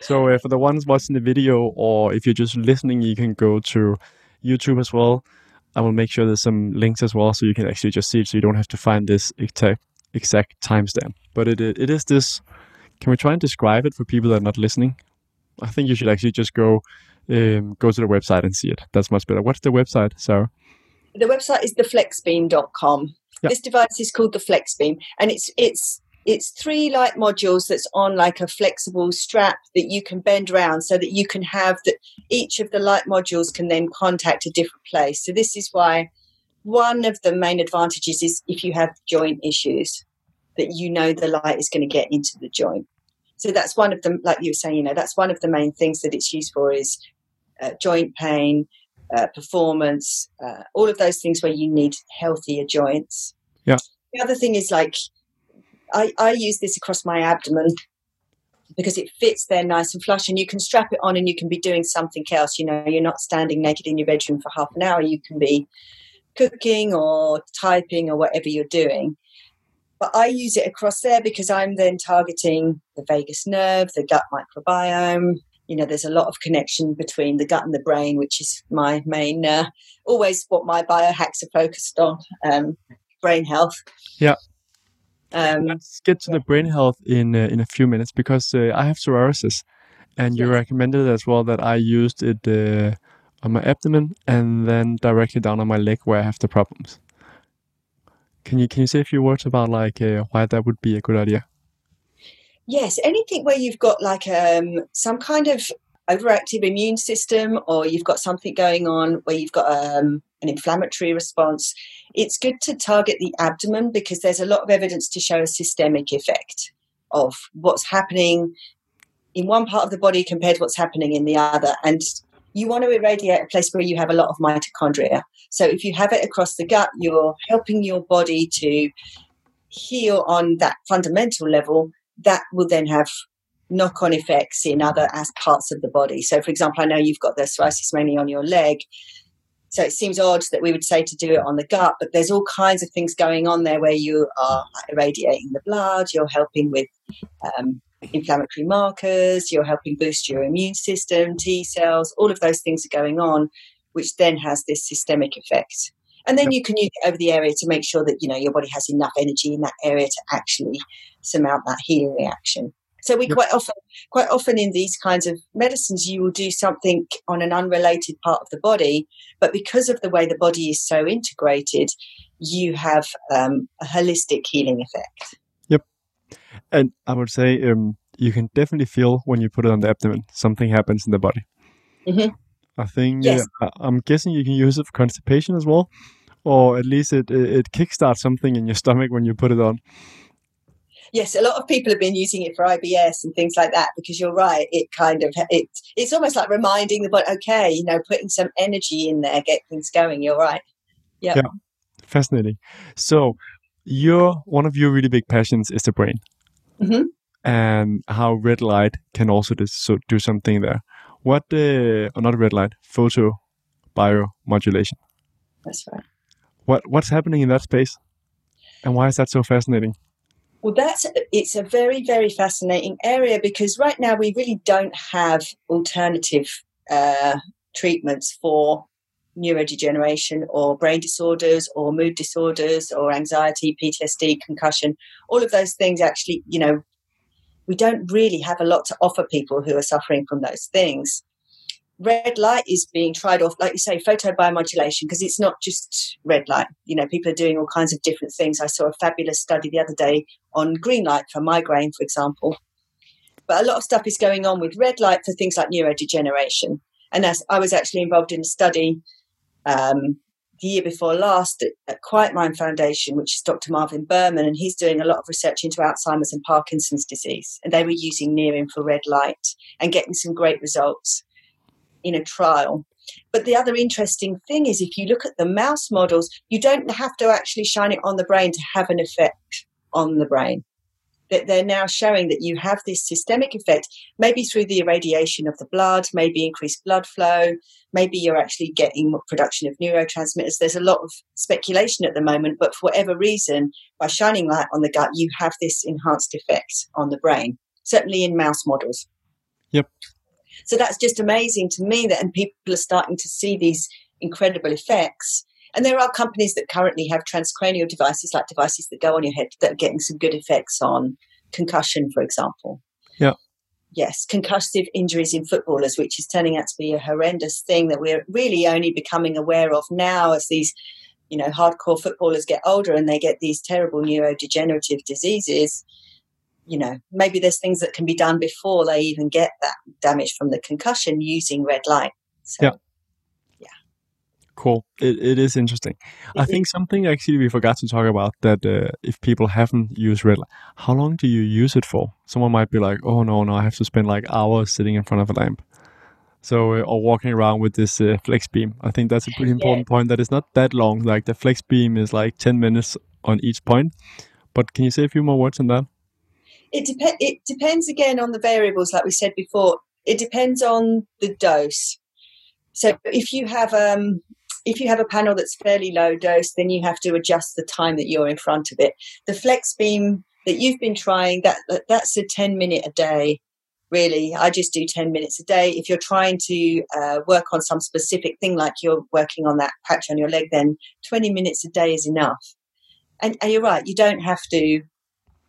So uh, for the ones watching the video, or if you're just listening, you can go to YouTube as well. I will make sure there's some links as well, so you can actually just see it, so you don't have to find this exact exact timestamp. But it it is this. Can we try and describe it for people that are not listening? I think you should actually just go um, go to the website and see it. That's much better. What's the website, Sarah? The website is theflexbeam.com. Yeah. This device is called the FlexBeam, and it's it's it's three light modules that's on like a flexible strap that you can bend around so that you can have that each of the light modules can then contact a different place. So this is why one of the main advantages is if you have joint issues that you know the light is going to get into the joint. So that's one of them, like you were saying, you know, that's one of the main things that it's used for is uh, joint pain, uh, performance, uh, all of those things where you need healthier joints. Yeah. The other thing is like, I, I use this across my abdomen because it fits there nice and flush and you can strap it on and you can be doing something else. You know, you're not standing naked in your bedroom for half an hour. You can be cooking or typing or whatever you're doing. But I use it across there because I'm then targeting the vagus nerve, the gut microbiome. You know, there's a lot of connection between the gut and the brain, which is my main, uh, always what my biohacks are focused on um, brain health. Yeah. Um, Let's get to the brain health in uh, in a few minutes because uh, I have psoriasis, and you Yes. recommended as well that I used it uh, on my abdomen and then directly down on my leg where I have the problems. Can you can you say a few words about like uh, why that would be a good idea? Yes, anything where you've got like um, some kind of overactive immune system or you've got something going on where you've got um, an inflammatory response, it's good to target the abdomen because there's a lot of evidence to show a systemic effect of what's happening in one part of the body compared to what's happening in the other. And you want to irradiate a place where you have a lot of mitochondria. So if you have it across the gut, you're helping your body to heal on that fundamental level that will then have knock on effects in other as parts of the body. So, for example, I know you've got the psoriasis mainly on your leg. So it seems odd that we would say to do it on the gut, but there's all kinds of things going on there where you are irradiating the blood, you're helping with um, inflammatory markers, you're helping boost your immune system, T cells, all of those things are going on, which then has this systemic effect. And then you can use it over the area to make sure that you know your body has enough energy in that area to actually surmount that healing reaction. So we quite often, quite often in these kinds of medicines, you will do something on an unrelated part of the body, but because of the way the body is so integrated, you have um, a holistic healing effect. Yep. And I would say um, you can definitely feel when you put it on the abdomen something happens in the body. Mhm. I think Yes. uh, I'm guessing you can use it for constipation as well, or at least it it, kickstarts something in your stomach when you put it on. Yes, a lot of people have been using it for IBS and things like that because you're right. It kind of it it's almost like reminding the body, okay, you know, putting some energy in there, get things going. You're right. Yep. Yeah, fascinating. So, your one of your really big passions is the brain, Mhm. and how red light can also do, so do something there. What, uh, not red light, photo biomodulation. That's right. What what's happening in that space, and why is that so fascinating? Well, that's it's a very very fascinating area because right now we really don't have alternative uh, treatments for neurodegeneration or brain disorders or mood disorders or anxiety, PTSD, concussion. All of those things actually, you know, we don't really have a lot to offer people who are suffering from those things. Red light is being tried off, like you say, photobiomodulation, because it's not just red light. You know, people are doing all kinds of different things. I saw a fabulous study the other day on green light for migraine, for example. But a lot of stuff is going on with red light for things like neurodegeneration. And I was actually involved in a study um, the year before last at, Quiet Mind Foundation, which is Dr. Marvin Berman, and he's doing a lot of research into Alzheimer's and Parkinson's disease. And they were using near infrared light and getting some great results in a trial. But the other interesting thing is if you look at the mouse models, you don't have to actually shine it on the brain to have an effect on the brain. That they're now showing that you have this systemic effect, maybe through the irradiation of the blood, maybe increased blood flow, maybe you're actually getting more production of neurotransmitters. There's a lot of speculation at the moment, but for whatever reason, by shining light on the gut, you have this enhanced effect on the brain, certainly in mouse models. Yep. So that's just amazing to me that and people are starting to see these incredible effects. And there are companies that currently have transcranial devices, like devices that go on your head, that are getting some good effects on concussion, for example. Yeah. Yes, concussive injuries in footballers, which is turning out to be a horrendous thing that we're really only becoming aware of now as these, you know, hardcore footballers get older and they get these terrible neurodegenerative diseases you know, maybe there's things that can be done before they even get that damage from the concussion using red light. So, Yeah. Cool. It, it is interesting. I think something actually we forgot to talk about that uh, if people haven't used red light, how long do you use it for? Someone might be like, oh no, no, I have to spend like hours sitting in front of a lamp. So, uh, or walking around with this uh, flex beam. I think that's a pretty important point that it's not that long. Like the flex beam is like 10 minutes on each point. But can you say a few more words on that? it, dep- it depends again on the variables, like we said before. It depends on the dose. So if you have um, if you have a panel that's fairly low dose, then you have to adjust the time that you're in front of it. The flex beam that you've been trying that that's a 10 minute a day really. I just do 10 minutes a day. If you're trying to uh, work on some specific thing like you're working on that patch on your leg then 20 minutes a day is enough. And, and you're right you don't have to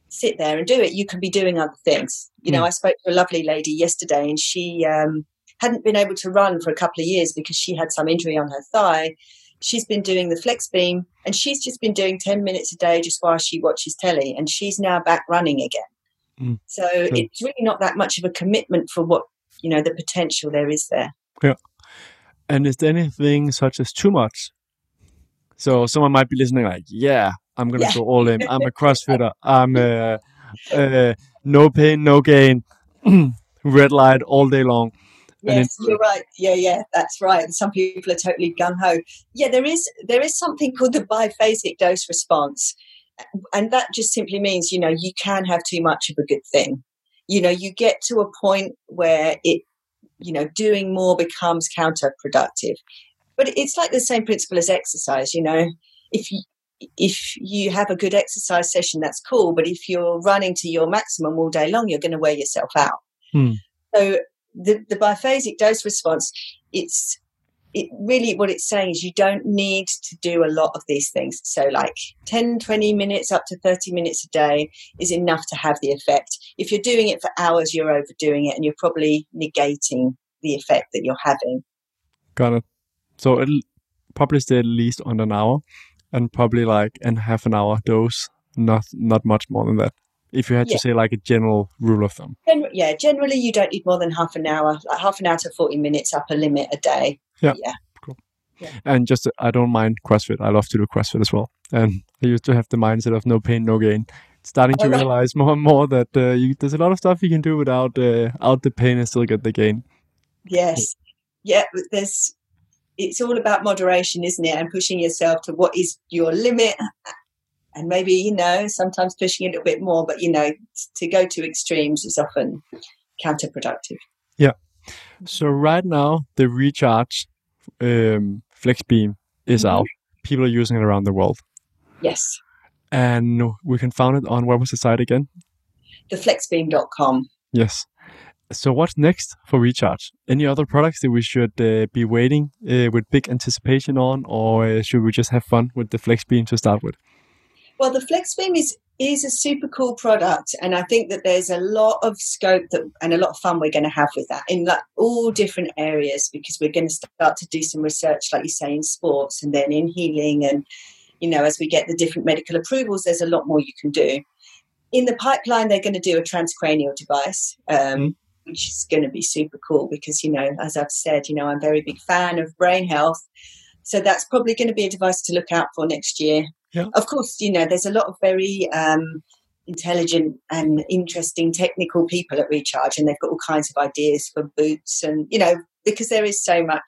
sit there and do it. You can be doing other things. You know Mm. i spoke to a lovely lady yesterday and she um, hadn't been able to run for a couple of years because she had some injury on her thigh she's been doing the flex beam and she's just been doing 10 minutes a day just while she watches telly and she's now back running again Mm. so it's really not that much of a commitment for what you know the potential there is there And is there anything such as too much? So someone might be listening, like, "Yeah, I'm gonna Yeah. go all in. I'm a CrossFitter. I'm uh, uh, no pain, no gain, red light all day long." And Yes, you're right. Yeah, yeah, that's right. Some people are totally gung ho. Yeah, there is there is something called the biphasic dose response, and that just simply means you know you can have too much of a good thing. You know, you get to a point where it, you know, doing more becomes counterproductive. But it's like the same principle as exercise. You know, if you if you have a good exercise session, that's cool. But if you're running to your maximum all day long, you're going to wear yourself out. Hmm. So the, the biphasic dose response, it's it really what it's saying is you don't need to do a lot of these things. So like 10, 20 minutes up to 30 minutes a day is enough to have the effect. If you're doing it for hours, you're overdoing it and you're probably negating the effect that you're having. Got it. So it'll probably stay at least on an hour, and probably like an half an hour dose. Not not much more than that. If you had Yeah. to say like a general rule of thumb. Gen- yeah, generally you don't need more than half an hour, like half an hour to 40 minutes upper limit a day. Yeah. Yeah. And just I don't mind CrossFit. I love to do CrossFit as well. And I used to have the mindset of no pain, no gain. starting to Oh, right. realize more and more that uh, you, there's a lot of stuff you can do without uh, out the pain and still get the gain. Yes. Yeah, there's it's all about moderation, isn't it? And pushing yourself to what is your limit and maybe, you know, sometimes pushing a little bit more, but you know, to go to extremes is often counterproductive. Yeah. So right now, the Recharge um, Flex Beam is Mhm. out. People are using it around the world, Yes. and we can find it on what was the site again? Theflexbeam.com. Yes. So what's next for Recharge? Any other products that we should uh, be waiting uh, with big anticipation on, or uh, should we just have fun with the Flex Beam to start with? Well, the FlexBeam is is a super cool product, and I think that there's a lot of scope that and a lot of fun we're going to have with that in like all different areas because we're going to start to do some research, like you say, in sports and then in healing, and you know, as we get the different medical approvals, there's a lot more you can do. In the pipeline, they're going to do a transcranial device. Um, Which is going to be super cool because, you know, as I've said, you know, I'm a very big fan of brain health. So that's probably going to be a device to look out for next year. Yeah. Of course, you know, there's a lot of very um, intelligent and interesting technical people at Recharge, and they've got all kinds of ideas for boots, and you know, because there is so much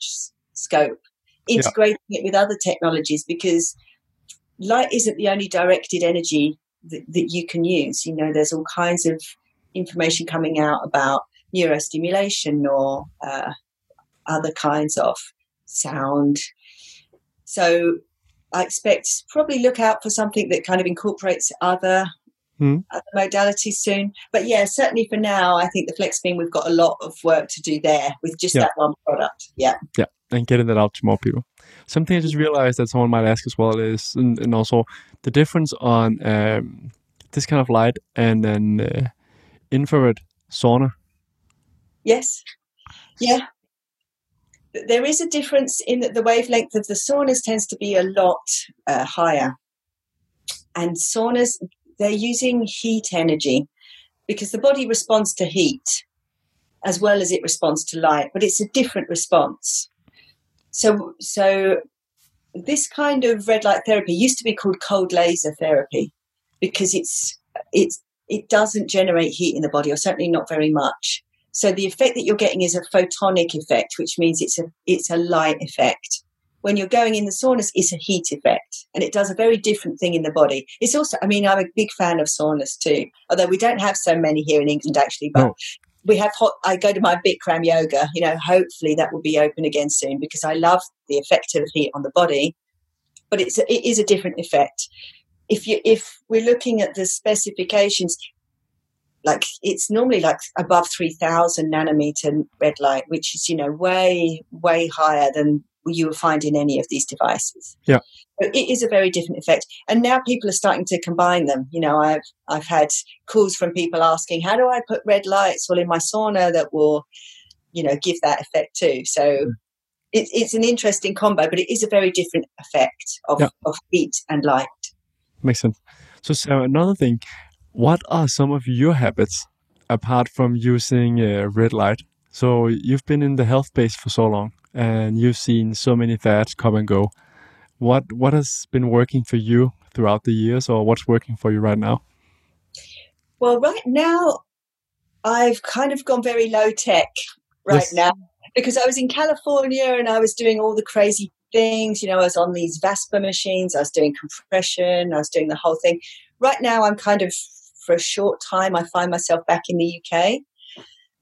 scope, Yeah. integrating it with other technologies because light isn't the only directed energy that, that you can use. You know, there's all kinds of information coming out about neurostimulation or uh, other kinds of sound. So I expect probably look out for something that kind of incorporates other, Hmm. other modalities soon. But yeah, certainly for now, I think the FlexBeam we've got a lot of work to do there with just Yeah. that one product. Yeah. Yeah. and getting that out to more people. Something I just realized that someone might ask as well is, and, and also the difference on um, this kind of light and then uh, infrared sauna. Yes. Yeah. There is a difference in that the wavelength of the saunas tends to be a lot uh, higher. And saunas, they're using heat energy because the body responds to heat as well as it responds to light, but it's a different response. So, so this kind of red light therapy used to be called cold laser therapy because it's it's it doesn't generate heat in the body, or certainly not very much. So the effect that you're getting is a photonic effect, which means it's a it's a light effect. When you're going in the saunas, it's a heat effect, and it does a very different thing in the body. It's also, I mean, I'm a big fan of saunas too, although we don't have so many here in England actually, but. No. We have hot. I go to my Bikram yoga. You know, hopefully that will be open again soon because I love the effect of heat on the body, but it's a, it is a different effect. If you if we're looking at the specifications, like it's normally like above 3000 nanometer red light which is you know way way higher than you will find in any of these devices Yeah. so it is a very different effect and now people are starting to combine them you know i've i've had calls from people asking how do i put red lights well in my sauna that will you know give that effect too so hmm. it, it's an interesting combo but it is a very different effect of, Yeah. of heat and light Makes sense. So, Sarah, another thing, what are some of your habits apart from using uh, red light? So, you've been in the health space for so long, and you've seen so many fads come and go. What what has been working for you throughout the years, or what's working for you right now? Well, right now, I've kind of gone very low tech right Yes. now because I was in California and I was doing all the crazy things. You know, I was on these Vasper machines, I was doing compression, I was doing the whole thing. Right now, I'm kind of, for a short time, I find myself back in the UK.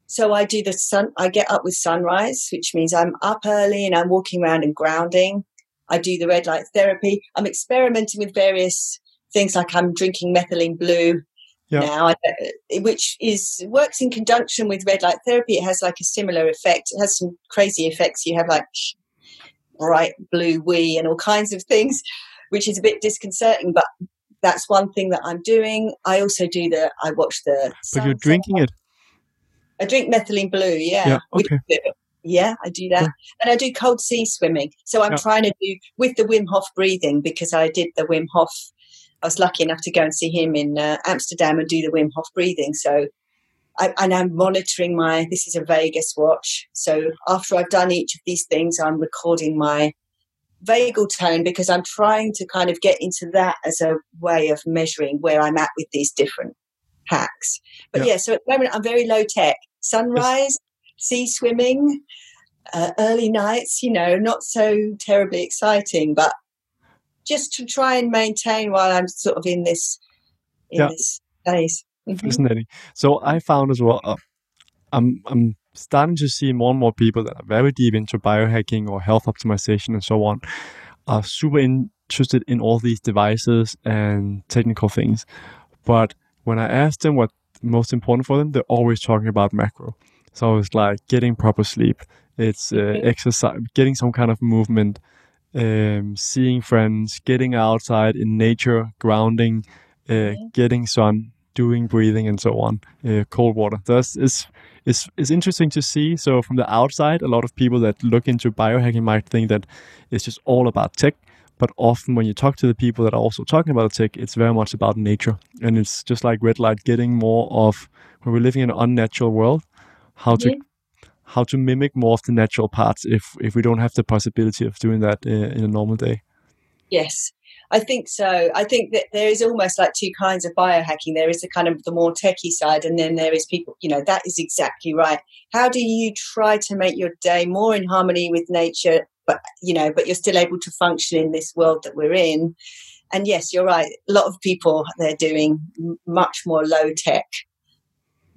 So I do the sun, I get up with sunrise, which means I'm up early and I'm walking around and grounding. I do the red light therapy. I'm experimenting with various things like I'm drinking methylene blue Yeah. now, uh, which is works in conjunction with red light therapy. It has like a similar effect. It has some crazy effects. You have like bright blue wee and all kinds of things, which is a bit disconcerting. But that's one thing that I'm doing. I also do the. I watch the. But you're drinking it. I drink methylene blue. Yeah. Yeah, okay. yeah, I do that. Yeah. And I do cold sea swimming. So I'm Yeah. trying to do with the Wim Hof breathing because I did the Wim Hof. I was lucky enough to go and see him in uh, Amsterdam and do the Wim Hof breathing. So, I, and I'm monitoring my. This is a Vegas watch. So after I've done each of these things, I'm recording my vagal tone because I'm trying to kind of get into that as a way of measuring where I'm at with these different hacks. But yeah, yeah so at the moment I'm very low tech. Sunrise, yes. sea swimming, uh, early nights, you know, not so terribly exciting, but just to try and maintain while I'm sort of in this in yeah. this phase. Mm-hmm. Fascinating. So I found as well. Uh, I'm I'm starting to see more and more people that are very deep into biohacking or health optimization and so on are super interested in all these devices and technical things. But when I ask them what's most important for them, they're always talking about macro. So it's like getting proper sleep, it's uh, exercise, getting some kind of movement, um, seeing friends, getting outside in nature, grounding, uh, mm-hmm. getting sun, doing breathing, and so on. Uh, cold water. That's is is is interesting to see. So from the outside, a lot of people that look into biohacking might think that it's just all about tech. But often, when you talk to the people that are also talking about tech, it's very much about nature, and it's just like red light, getting more of when we're living in an unnatural world, how to how to mimic more of the natural parts if if we don't have the possibility of doing that uh, in a normal day. Yes, I think so. I think that there is almost like two kinds of biohacking. There is the kind of the more techie side, and then there is people. You know, that is exactly right. How do you try to make your day more in harmony with nature, but you know, but you're still able to function in this world that we're in? And yes, you're right. A lot of people they're doing much more low tech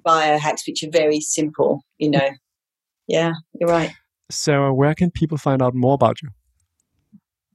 biohacks, which are very simple. You know, yeah, you're right. Sarah, where can people find out more about you?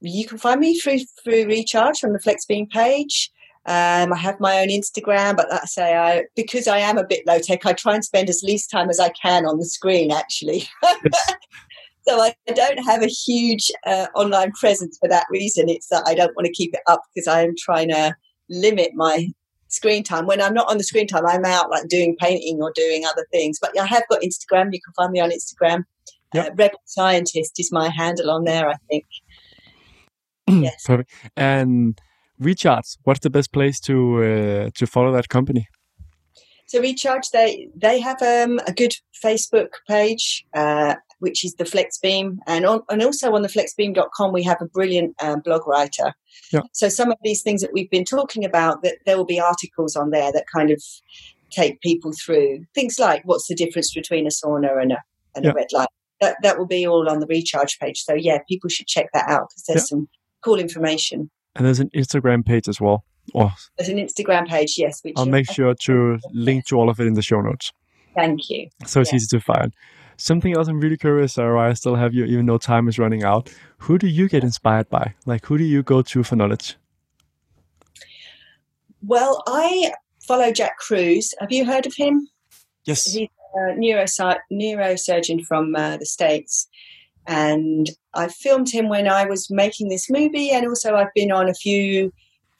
You can find me through through Recharge on the FlexBeam page. Um, I have my own Instagram, but like I say, I because I am a bit low tech, I try and spend as least time as I can on the screen. Actually, so I don't have a huge uh, online presence for that reason. It's that I don't want to keep it up because I am trying to limit my screen time. When I'm not on the screen time, I'm out like doing painting or doing other things. But I have got Instagram. You can find me on Instagram. Yep. Uh, Rebel Scientist is my handle on there, I think. yes. Perfect. And Recharge, what's the best place to uh, to follow that company? So Recharge, they they have um, a good Facebook page, uh, which is the FlexBeam, and on, and also on the FlexBeam.com we have a brilliant um, blog writer. Yeah. So some of these things that we've been talking about, that there will be articles on there that kind of take people through things like what's the difference between a sauna and a and yeah. a red light. That that will be all on the Recharge page. So yeah, people should check that out because there's yeah. some cool information. And there's an Instagram page as well. Oh. There's an Instagram page, yes. I'll make sure to link to all of it in the show notes. Thank you. So it's yeah. easy to find. Something else I'm really curious, Sarah, I still have you, even though time is running out. Who do you get inspired by? Like, who do you go to for knowledge? Well, I follow Jack Kruse. Have you heard of him? Yes. He's a neurosurgeon from uh, the States. And I filmed him when I was making this movie, and also I've been on a few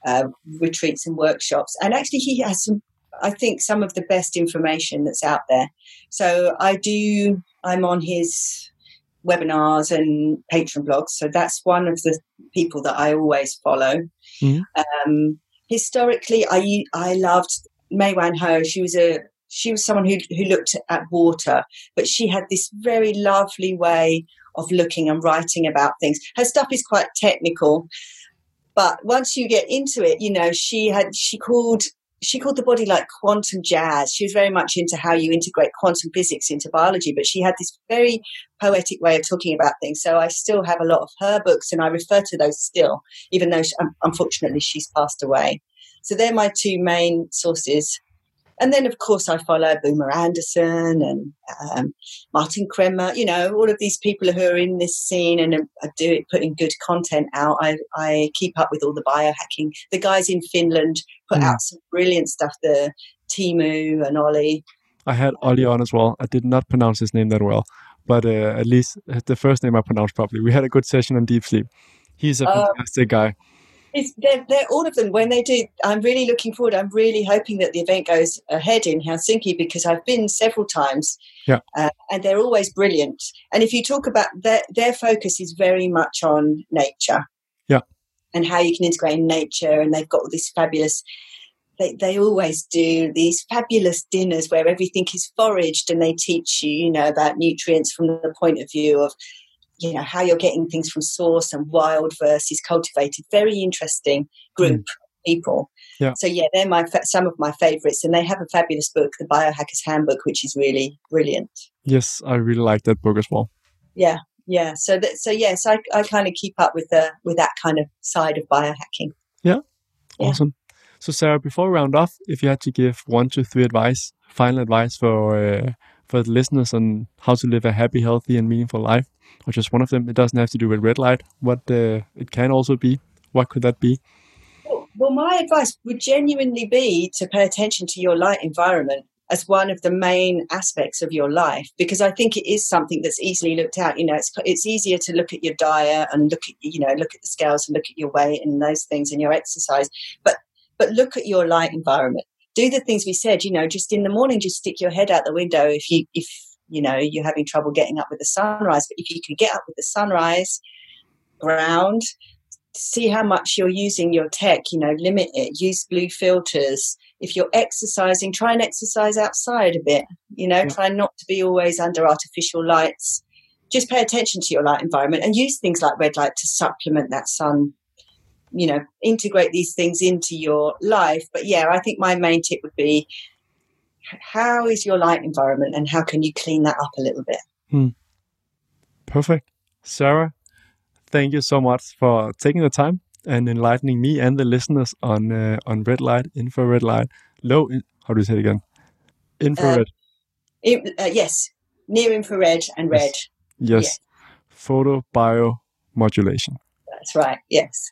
uh, retreats and workshops. And actually, he has some, I think, some of the best information that's out there. So I do, I'm on his webinars and Patreon blogs. So that's one of the people that I always follow. Um, historically, I I loved Mae-Wan Ho. She was a she was someone who who looked at water, but she had this very lovely way of looking and writing about things. Her stuff is quite technical, but once you get into it, you know, she had she called she called the body like quantum jazz. She was very much into how you integrate quantum physics into biology, but she had this very poetic way of talking about things. So I still have a lot of her books and I refer to those still, even though she, unfortunately she's passed away. So they're my two main sources and then, of course, I follow Boomer Anderson and um, Martin Kremer, you know, all of these people who are in this scene and I do it, putting good content out. I, I keep up with all the biohacking. The guys in Finland put mm. out some brilliant stuff, the Teemu and Olli. I had Olli on as well. I did not pronounce his name that well, but uh, at least the first name I pronounced properly. We had a good session on deep sleep. He's a uh, fantastic guy. It's, they're, they're, all of them. When they do, I'm really looking forward. I'm really hoping that the event goes ahead in Helsinki because I've been several times, yeah, uh, and they're always brilliant. And if you talk about their their focus is very much on nature, yeah, and how you can integrate in nature. And they've got all this fabulous. They, they always do these fabulous dinners where everything is foraged and they teach you, you know, about nutrients from the point of view of you know how you're getting things from source and wild versus cultivated. Very interesting group. Mm. People, yeah. So yeah, they're my some of my favorites, and they have a fabulous book, The Biohacker's Handbook, which is really brilliant. Yes, I really like that book as well. Yeah, yeah. So that so yes, I I kind of keep up with the with that kind of side of biohacking. Yeah, awesome. Yeah. So Sarah, before we round off, if you had to give one to three advice, final advice for uh, for the listeners on how to live a happy, healthy, and meaningful life, or just one of them, it doesn't have to do with red light. What uh, it can also be. What could that be? Well, my advice would genuinely be to pay attention to your light environment as one of the main aspects of your life because I think it is something that's easily looked at. You know, it's it's easier to look at your diet and look at you know look at the scales and look at your weight and those things and your exercise, but but look at your light environment. Do the things we said. You know, just in the morning, just stick your head out the window if you if you know you're having trouble getting up with the sunrise. But if you can get up with the sunrise, ground, see how much you're using your tech, you know, limit it, use blue filters. If you're exercising, try and exercise outside a bit, you know, yeah. try not to be always under artificial lights. Just pay attention to your light environment and use things like red light to supplement that sun. You know, integrate these things into your life. But yeah, I think my main tip would be how is your light environment and how can you clean that up a little bit? Hmm. Perfect. Sarah, thank you so much for taking the time and enlightening me and the listeners on uh, on red light, infrared light, low. In, how do you say it again? Infrared. Uh, in, uh, yes, near infrared and red. Yes. yes. Photo bio modulation. That's right. Yes.